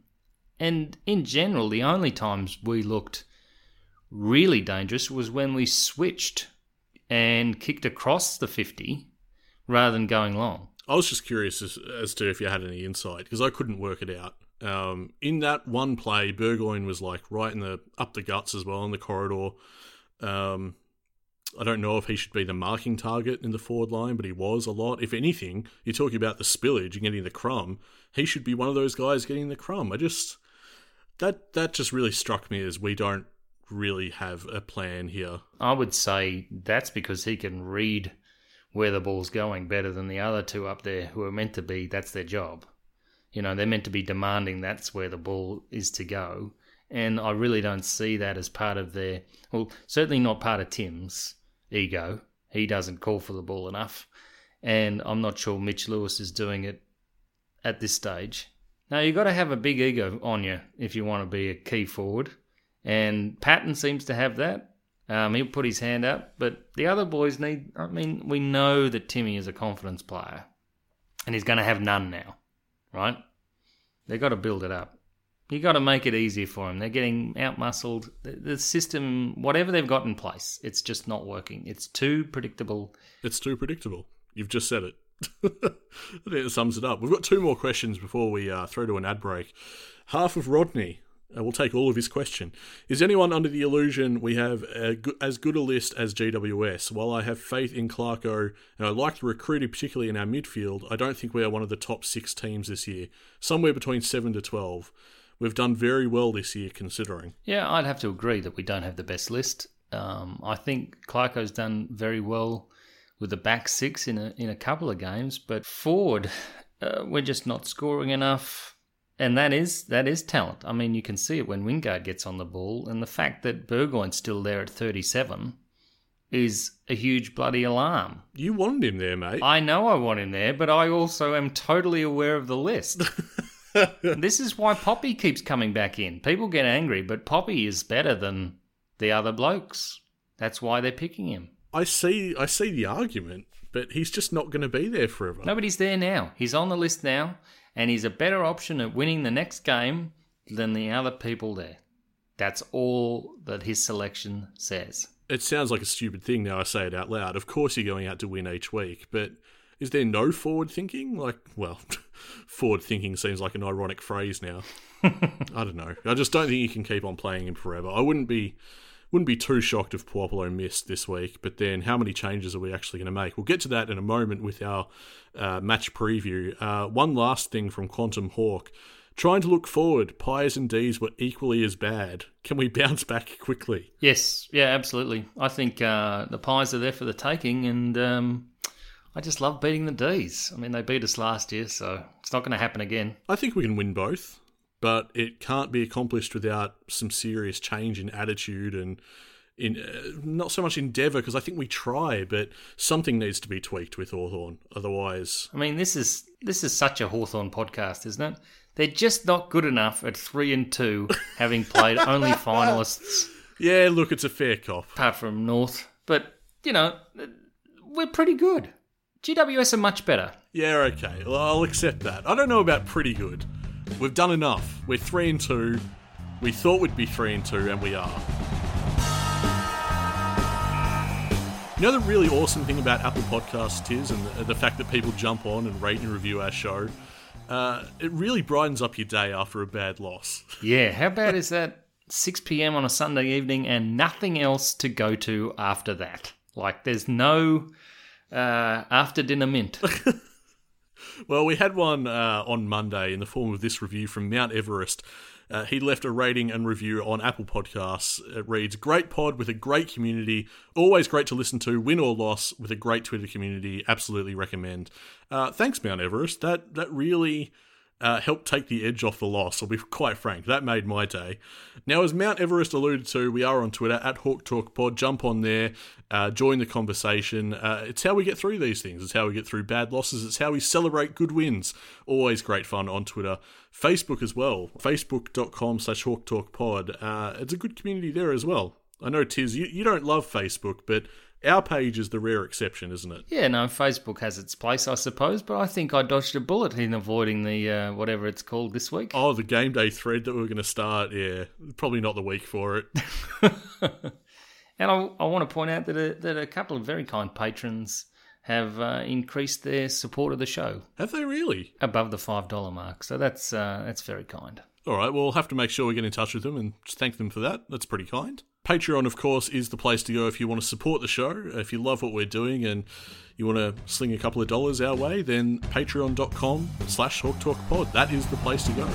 and in general, the only times we looked really dangerous was when we switched and kicked across the 50 rather than going long. I was just curious as, as to if you had any insight because I couldn't work it out. Um, in that one play, Burgoyne was like right in the up the guts as well in the corridor. Um, I don't know if he should be the marking target in the forward line, but he was a lot. If anything, you're talking about the spillage and getting the crumb. He should be one of those guys getting the crumb. I just that that just really struck me as we don't really have a plan here. I would say that's because he can read where the ball's going better than the other two up there who are meant to be, that's their job. You know, they're meant to be demanding that's where the ball is to go. And I really don't see that as part of their, well, certainly not part of Tim's ego. He doesn't call for the ball enough. And I'm not sure Mitch Lewis is doing it at this stage. Now, you've got to have a big ego on you if you want to be a key forward. And Patton seems to have that. Um, he'll put his hand up, but the other boys need. I mean, we know that Timmy is a confidence player, and he's going to have none now, right? They've got to build it up. You've got to make it easier for him. They're getting outmuscled. The, the system, whatever they've got in place, it's just not working. It's too predictable. It's too predictable. You've just said it. [laughs] I think it sums it up. We've got two more questions before we uh, throw to an ad break. Half of Rodney uh, we'll take all of his question. Is anyone under the illusion we have as good a list as GWS? While I have faith in Clarko and I like the recruiting, particularly in our midfield, I don't think we are one of the top six teams this year. Somewhere between 7 to 12. We've done very well this year, considering. Yeah, I'd have to agree that we don't have the best list. Um, I think Clarko's done very well with the back six in a in a couple of games, but forward, uh, we're just not scoring enough and that is that is talent. I mean, you can see it when Wingard gets on the ball, and the fact that Burgoyne's still there at 37 is a huge bloody alarm. You wanted him there, mate. I know I want him there, but I also am totally aware of the list. [laughs] this is why Poppy keeps coming back in. People get angry, but Poppy is better than the other blokes. That's why they're picking him. I see I see the argument, but he's just not going to be there forever. Nobody's there now. He's on the list now and he's a better option at winning the next game than the other people there. That's all that his selection says. It sounds like a stupid thing now I say it out loud. Of course you're going out to win each week, but is there no forward thinking? Like, well, [laughs] forward thinking seems like an ironic phrase now. [laughs] I don't know. I just don't think you can keep on playing him forever. I wouldn't be wouldn't be too shocked if Puopolo missed this week, but then how many changes are we actually going to make? We'll get to that in a moment with our uh, match preview. Uh, one last thing from Quantum Hawk. Trying to look forward, Pies and D's were equally as bad. Can we bounce back quickly? Yes, yeah, absolutely. I think uh, the Pies are there for the taking, and um, I just love beating the D's. I mean, they beat us last year, so it's not going to happen again. I think we can win both, but it can't be accomplished without some serious change in attitude and in uh, not so much endeavour because I think we try, but something needs to be tweaked with Hawthorn. Otherwise, I mean, this is this is such a Hawthorn podcast, isn't it? They're just not good enough at three and two, having played only [laughs] finalists. Yeah, look, it's a fair cop. Apart from North, but you know, we're pretty good. GWS are much better. Yeah, okay. Well, I'll accept that. I don't know about pretty good. We've done enough. We're three and two. We thought we'd be three and two, and we are. You know the really awesome thing about Apple Podcasts is, and the, the fact that people jump on and rate and review our show. Uh, it really brightens up your day after a bad loss. [laughs] Yeah, how bad is that? 6 p.m. on a Sunday evening and nothing else to go to after that. Like, there's no uh, after dinner mint. [laughs] well, we had one uh, on Monday in the form of this review from Mount Everest. Uh, he left a rating and review on Apple Podcasts. It reads Great pod with a great community. Always great to listen to, win or loss, with a great Twitter community. Absolutely recommend. Uh, thanks, Mount Everest. That, that really uh, helped take the edge off the loss. I'll be quite frank, that made my day. Now, as Mount Everest alluded to, we are on Twitter at Hawk Talk Pod. Jump on there, uh, join the conversation. Uh, it's how we get through these things. It's how we get through bad losses. It's how we celebrate good wins. Always great fun on Twitter, Facebook as well. Facebook.com slash Hawk Talk Pod. Uh, it's a good community there as well. I know Tiz, you, you don't love Facebook, but our page is the rare exception, isn't it? Yeah, no, Facebook has its place, I suppose, but I think I dodged a bullet in avoiding the uh, whatever it's called this week. Oh, the game day thread that we are going to start. Yeah, probably not the week for it. [laughs] and I, I, want to point out that a, that a couple of very kind patrons have uh, increased their support of the show. Have they really? Above the five dollar mark, so that's uh, that's very kind. All right, well, we'll have to make sure we get in touch with them and thank them for that. That's pretty kind. Patreon, of course, is the place to go if you want to support the show. If you love what we're doing and you want to sling a couple of dollars our way, then patreon.com slash hawktalkpod. That is the place to go.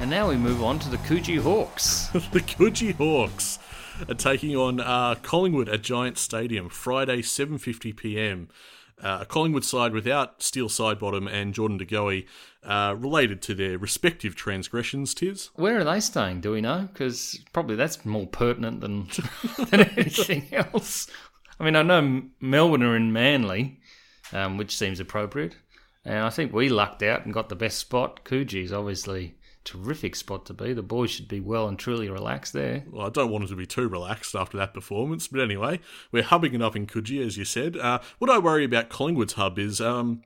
And now we move on to the Coogee Hawks. [laughs] the Coogee Hawks are taking on uh, Collingwood at Giant Stadium Friday, 7.50pm uh, a Collingwood side without Steele Sidebottom and Jordan De Goey, uh, related to their respective transgressions, Tiz. Where are they staying? Do we know? Because probably that's more pertinent than, [laughs] than anything else. I mean, I know Melbourne are in Manly, um, which seems appropriate. And I think we lucked out and got the best spot. Coogee's obviously terrific spot to be. The boys should be well and truly relaxed there. Well, I don't want them to be too relaxed after that performance, but anyway, we're hubbing it up in Coogee, as you said. Uh, what I worry about Collingwood's hub is um,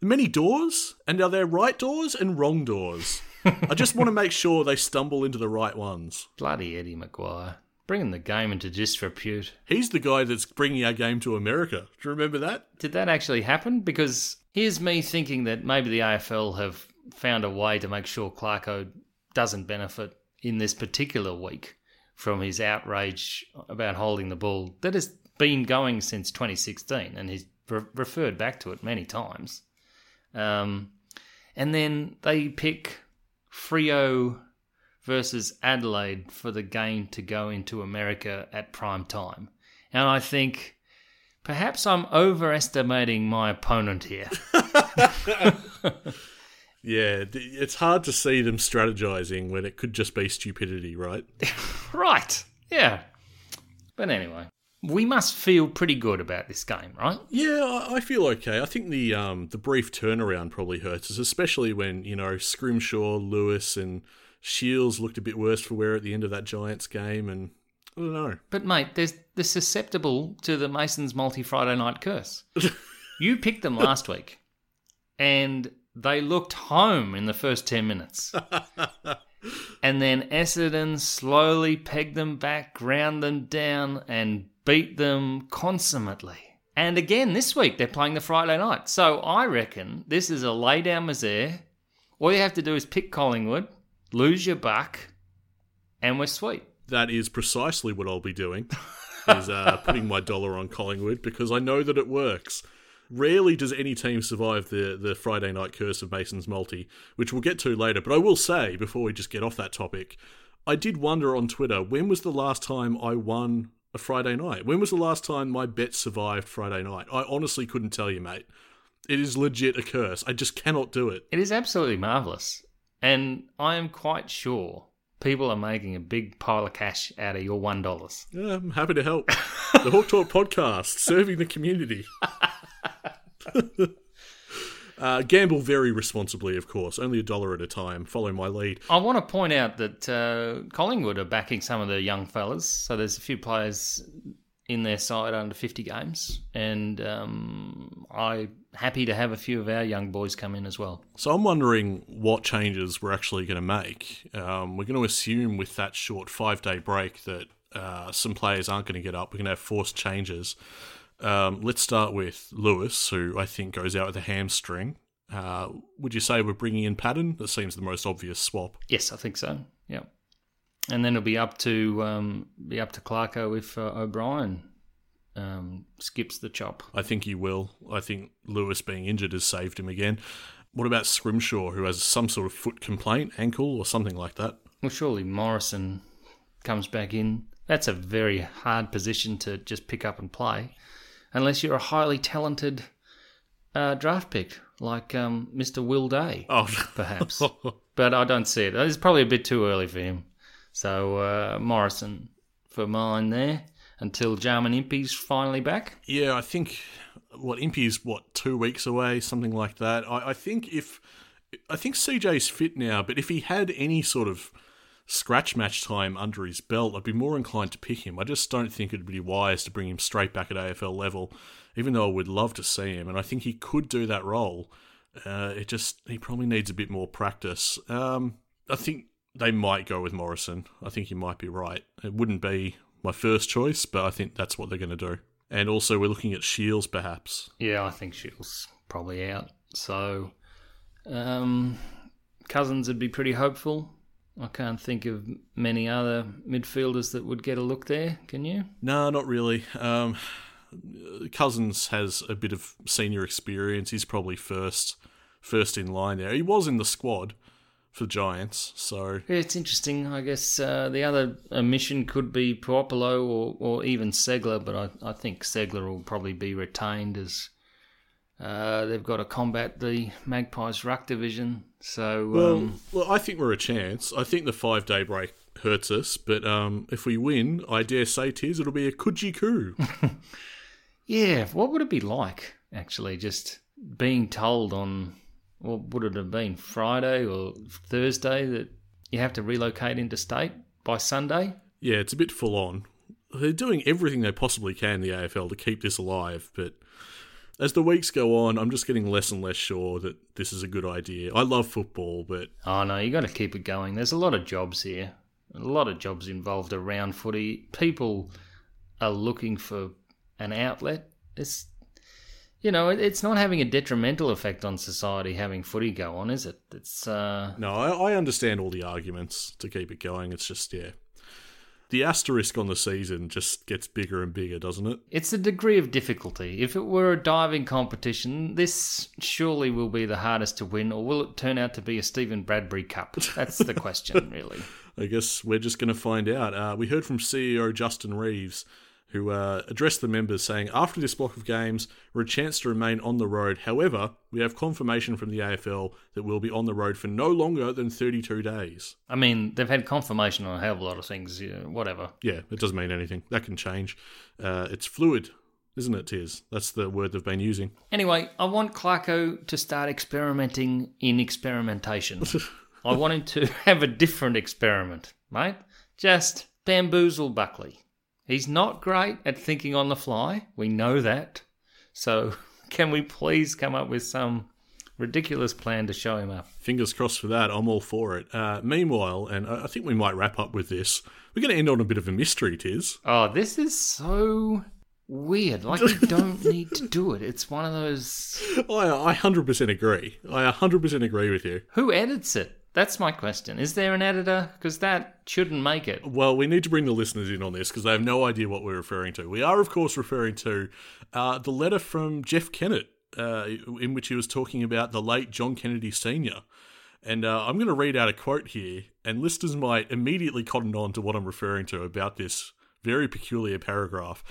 many doors, and are there right doors and wrong doors? I just want to make sure they stumble into the right ones. [laughs] Bloody Eddie McGuire. Bringing the game into disrepute. He's the guy that's bringing our game to America. Do you remember that? Did that actually happen? Because here's me thinking that maybe the AFL have found a way to make sure Clarko doesn't benefit in this particular week from his outrage about holding the ball that has been going since 2016 and he's re- referred back to it many times. Um, and then they pick Freo versus Adelaide for the game to go into America at prime time. And I think perhaps I'm overestimating my opponent here. [laughs] [laughs] Yeah, it's hard to see them strategizing when it could just be stupidity, right? [laughs] right. Yeah. But anyway, we must feel pretty good about this game, right? Yeah, I feel okay. I think the um, the brief turnaround probably hurts us, especially when you know Scrimshaw, Lewis, and Shiels looked a bit worse for wear at the end of that Giants game, and I don't know. But mate, there's they're susceptible to the Masons multi Friday night curse. [laughs] you picked them last week, and they looked home in the first 10 minutes. [laughs] and then Essendon slowly pegged them back, ground them down, and beat them consummately. And again, this week they're playing the Friday night. So I reckon this is a lay down misère. All you have to do is pick Collingwood, lose your buck, and we're sweet. That is precisely what I'll be doing. is uh, putting my dollar on Collingwood because I know that it works. Rarely does any team survive the, the Friday night curse of Mason's multi, which we'll get to later. But I will say, before we just get off that topic, I did wonder on Twitter when was the last time I won a Friday night. When was the last time my bet survived Friday night? I honestly couldn't tell you, mate. It is legit a curse. I just cannot do it. It is absolutely marvellous. And I am quite sure people are making a big pile of cash out of your $1. Yeah, I'm happy to help. the Hawk Talk [laughs] podcast, serving the community. [laughs] [laughs] Uh, gamble very responsibly, of course. Only a dollar at a time. Follow my lead. I want to point out that uh, Collingwood are backing some of the young fellas. So there's a few players in their side under 50 games. And um, I'm happy to have a few of our young boys come in as well. So I'm wondering what changes we're actually going to make. Um, we're going to assume with that short five day break that uh, some players aren't going to get up. We're going to have forced changes. Um, let's start with Lewis, who I think goes out with a hamstring. Uh, would you say we're bringing in Patton? That seems the most obvious swap. Yes, I think so. Yeah, and then it'll be up to um, be up to Clarko if uh, O'Brien um, skips the chop. I think he will. I think Lewis being injured has saved him again. What about Scrimshaw, who has some sort of foot complaint, ankle, or something like that? Well, surely Morrison comes back in. That's a very hard position to just pick up and play unless you're a highly talented uh, draft pick like um, Mr. Will Day, Oh, perhaps. [laughs] but I don't see it. It's probably a bit too early for him. So uh, Morrison for mine there until Jarman Impey's finally back. yeah, I think what Impey's what two weeks away, something like that. I, I think if I think CJ's fit now, but if he had any sort of scratch match time under his belt, I'd be more inclined to pick him. I just don't think it'd be wise to bring him straight back at AFL level, even though I would love to see him, and I think he could do that role. Uh, it just he probably needs a bit more practice. Um, I think they might go with Morrison. I think you might be right. It wouldn't be my first choice, but I think that's what they're going to do. And also, we're looking at Shiels, perhaps. Yeah, I think Shiels probably out. So um, Cousins would be pretty hopeful. I can't think of many other midfielders that would get a look there. Can you? No, not really. Um, Cousins has a bit of senior experience. He's probably first, first in line there. He was in the squad for Giants, so Yeah, it's interesting. I guess uh, the other omission could be Puopolo or, or even Ceglar, but I, I think Ceglar will probably be retained as uh, they've got to combat the Magpies ruck division. So well, um, well, I think we're a chance. I think the five day break hurts us, but um, if we win, I dare say, Tiz, it'll be a Coogee [laughs] coup. yeah, what would it be like actually just being told on what would it have been Friday or Thursday that you have to relocate interstate by Sunday? yeah, it's a bit full on. They're doing everything they possibly can, the AFL, to keep this alive, but as the weeks go on, I'm just getting less and less sure that this is a good idea. I love football, but Oh no, you got to keep it going. There's a lot of jobs here, a lot of jobs involved around footy. People are looking for an outlet. It's you know, it's not having a detrimental effect on society having footy go on, is it? It's uh, no, I, I understand all the arguments to keep it going. It's just, yeah. The asterisk on the season just gets bigger and bigger, doesn't it? it's a degree of difficulty. If it were a diving competition, this surely will be the hardest to win, or will it turn out to be a Stephen Bradbury Cup? That's the [laughs] question, really. I guess we're just going to find out. Uh, we heard from CEO Justin Reeves, who uh, addressed the members saying, After this block of games, we're a chance to remain on the road. However, we have confirmation from the AFL that we'll be on the road for no longer than 32 days. I mean, they've had confirmation on a hell of a lot of things. Yeah, whatever. Yeah, it doesn't mean anything. That can change. Uh, it's fluid, isn't it, Tiz? That's the word they've been using. Anyway, I want Clarko to start experimenting in experimentation. [laughs] I want him to [laughs] have a different experiment, mate. Just bamboozle Buckley. He's not great at thinking on the fly. We know that. So, [laughs] can we please come up with some ridiculous plan to show him up? Fingers crossed for that. I'm all for it. Uh, meanwhile, and I think we might wrap up with this, we're going to end on a bit of a mystery, Tiz. Oh, this is so weird. Like, you [laughs] don't need to do it. It's one of those. I, I 100% agree. I 100% agree with you. Who edits it? That's my question. Is there an editor? Because that shouldn't make it. Well, we need to bring the listeners in on this because they have no idea what we're referring to. We are, of course, referring to uh, the letter from Jeff Kennett, uh, in which he was talking about the late John Kennedy Sr. And uh, I'm going to read out a quote here, and listeners might immediately cotton on to what I'm referring to about this very peculiar paragraph.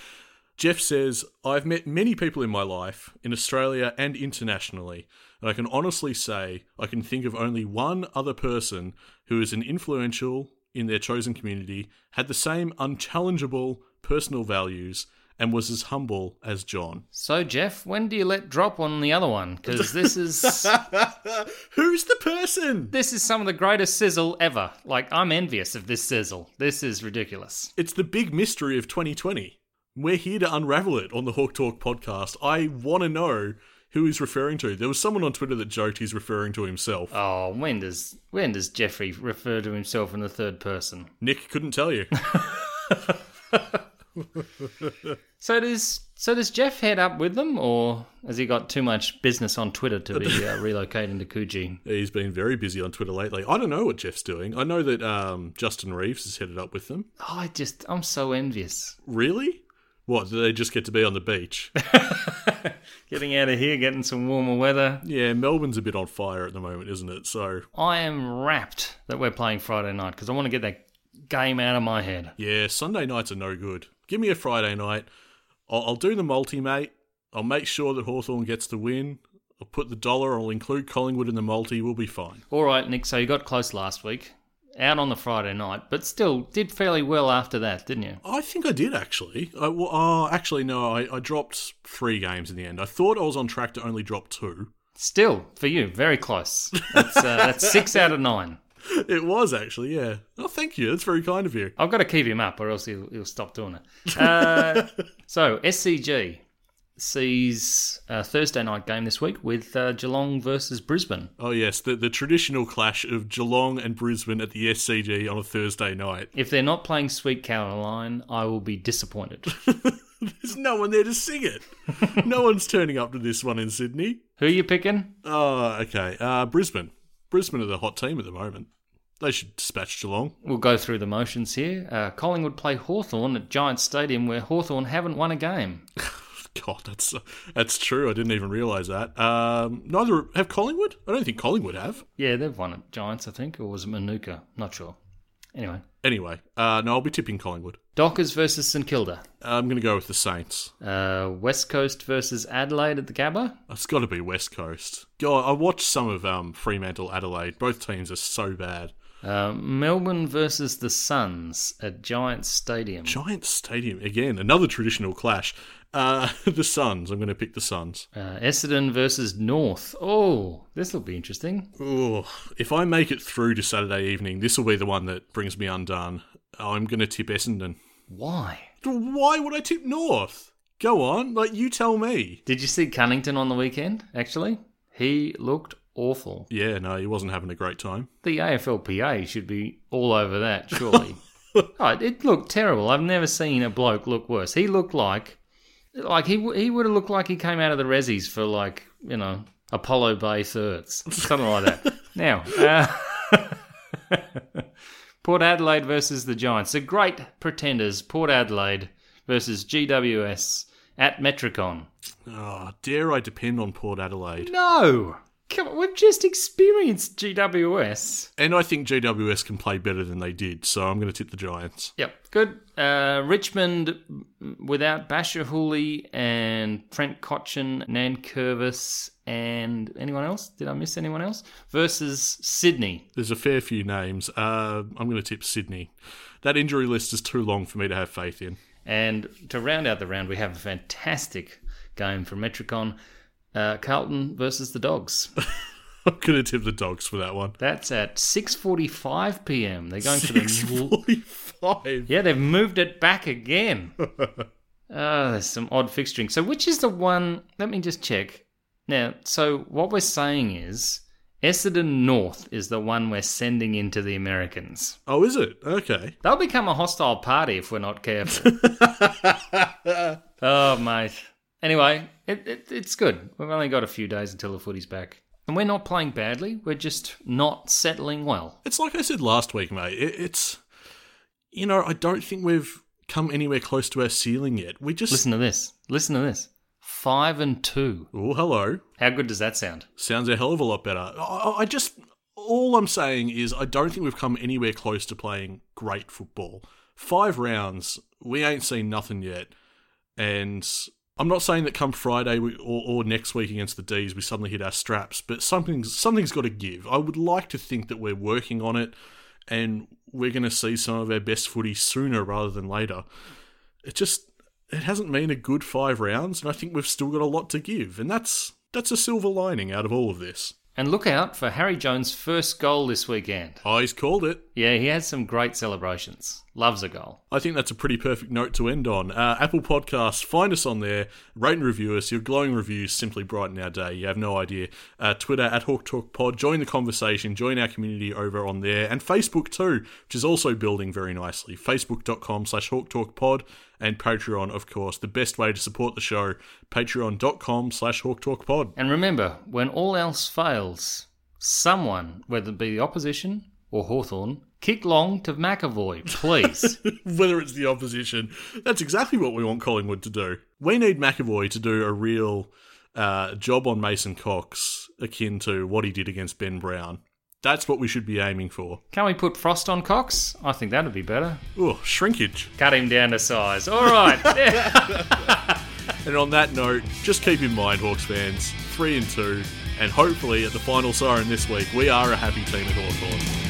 Jeff says, I've met many people in my life, in Australia and internationally, and I can honestly say I can think of only one other person who is an influential in their chosen community, had the same unchallengeable personal values, and was as humble as John. So, Jeff, when do you let drop on the other one? Because this is [laughs] Who's the person? this is some of the greatest sizzle ever. Like, I'm envious of this sizzle. This is ridiculous. It's the big mystery of 2020. We're here to unravel it on the Hawk Talk podcast. I want to know who he's referring to. There was someone on Twitter that joked he's referring to himself. Oh, when does when does Jeffrey refer to himself in the third person? Nick couldn't tell you. [laughs] So does so does Jeff head up with them, or has he got too much business on Twitter to be uh, relocating to Coogee? He's been very busy on Twitter lately. I don't know what Jeff's doing. I know that um, Justin Reeves has headed up with them. Oh, I just I'm so envious. Really? What, do they just get to be on the beach? [laughs] Getting out of here, getting some warmer weather. yeah, Melbourne's a bit on fire at the moment, isn't it? So, I am wrapped that we're playing Friday night because I want to get that game out of my head. yeah, Sunday nights are no good. Give me a Friday night. I'll, I'll do the multi, mate. I'll make sure that Hawthorn gets the win. I'll put the dollar, I'll include Collingwood in the multi. We'll be fine. All right, Nick. So you got close last week, out on the Friday night, but still did fairly well after that, didn't you? I think I did actually. I, well, oh, actually, no. I, I dropped three games in the end. I thought I was on track to only drop two. Still, for you, very close. That's, uh, that's [laughs] six out of nine. It was actually, yeah. Oh, thank you. That's very kind of you. I've got to keep him up, or else he'll, he'll stop doing it. Uh, [laughs] so SCG sees a Thursday night game this week with uh, Geelong versus Brisbane. Oh yes, the the traditional clash of Geelong and Brisbane at the SCG on a Thursday night. If they're not playing Sweet Caroline, I will be disappointed. [laughs] There's no one there to sing it. no one's turning up to this one in Sydney. Who are you picking? Oh, okay. Uh, Brisbane. Brisbane are the hot team at the moment. They should dispatch Geelong. We'll go through the motions here. Uh, Collingwood play Hawthorn at Giant Stadium, where Hawthorn haven't won a game. [laughs] God, that's that's true. I didn't even realise that. Um, neither have Collingwood. I don't think Collingwood have. Yeah, they've won at Giants, I think, or was it Manuka? Not sure. Anyway, Anyway, uh, no, I'll be tipping Collingwood. Dockers versus St Kilda. I'm going to go with the Saints. Uh, West Coast versus Adelaide at the Gabba. It's got to be West Coast. God, I watched some of um, Fremantle, Adelaide. Both teams are so bad. Uh, Melbourne versus the Suns at Giants Stadium. Giants Stadium again, another traditional clash. Uh, [laughs] the Suns. I'm going to pick the Suns. Uh, Essendon versus North. Oh, this will be interesting. Ooh, if I make it through to Saturday evening, this will be the one that brings me undone. I'm going to tip Essendon. Why? Why would I tip North? Go on, like you tell me. Did you see Cunnington on the weekend? Actually, he looked awful. Yeah, no, he wasn't having a great time. The AFLPA should be all over that, surely. [laughs] oh, it looked terrible. I've never seen a bloke look worse. He looked like, like he he would have looked like he came out of the resis for like you know Apollo Bay thirds, something like that. [laughs] Now, uh, [laughs] Port Adelaide versus the Giants, the great pretenders. Port Adelaide versus GWS at Metricon. Oh, dare I depend on Port Adelaide? No, come on, we've just experienced GWS. And I think GWS can play better than they did, so I'm going to tip the Giants. Yep, good. Uh, Richmond without Bachar Houli and Trent Cotchin, Nankervis, and anyone else? Did I miss anyone else? Versus Sydney. There's a fair few names. Uh, I'm going to tip Sydney. That injury list is too long for me to have faith in. And to round out the round, we have a fantastic game from Metricon. Uh, Carlton versus the Dogs. [laughs] I'm going to tip the Dogs for that one. That's at 6:45 p.m. They're going for the 645. Yeah, they've moved it back again. [laughs] Oh, there's some odd fixturing. So, which is the one? Let me just check. Now, so what we're saying is Essendon North is the one we're sending into the Americans. Oh, is it? Okay. [laughs] They'll become a hostile party if we're not careful. oh, mate. Anyway, it, it, it's good. We've only got a few days until the footy's back. And we're not playing badly. We're just not settling well. It's like I said last week, mate. It, it's, you know, I don't think we've come anywhere close to our ceiling yet. We just. Listen to this. Listen to this. Five and two. Oh, hello. How good does that sound? Sounds a hell of a lot better. I, I just. All I'm saying is, I don't think we've come anywhere close to playing great football. five rounds, we ain't seen nothing yet. And I'm not saying that come Friday we, or, or next week against the D's we suddenly hit our straps, but something's something's got to give. I would like to think that we're working on it, and we're going to see some of our best footy sooner rather than later. It just it hasn't been a good five rounds, and I think we've still got a lot to give, and that's that's a silver lining out of all of this. And look out for Harry Jones' first goal this weekend. Oh, he's called it. Yeah, he has some great celebrations. Loves a goal. I think that's a pretty perfect note to end on. Uh, Apple Podcasts, find us on there, rate and review us. Your glowing reviews simply brighten our day. You have no idea. Uh, Twitter at Hawk Talk Pod. Join the conversation. Join our community over on there. And Facebook too, which is also building very nicely. Facebook.com slash Hawk Talk Pod and Patreon, of course. The best way to support the show, patreon.com slash Hawk Talk Pod. And remember, when all else fails, someone, whether it be the opposition or Hawthorn, kick long to McEvoy, please. [laughs] Whether it's the opposition, that's exactly what we want Collingwood to do. We need McEvoy to do a real uh, job on Mason Cox akin to what he did against Ben Brown. That's what we should be aiming for. Can we put Frost on Cox? I think that'd be better. Oh, shrinkage. Cut him down to size. All right. [laughs] And on that note, just keep in mind, Hawks fans, three and two, and hopefully at the final siren this week, we are a happy team at Hawthorn.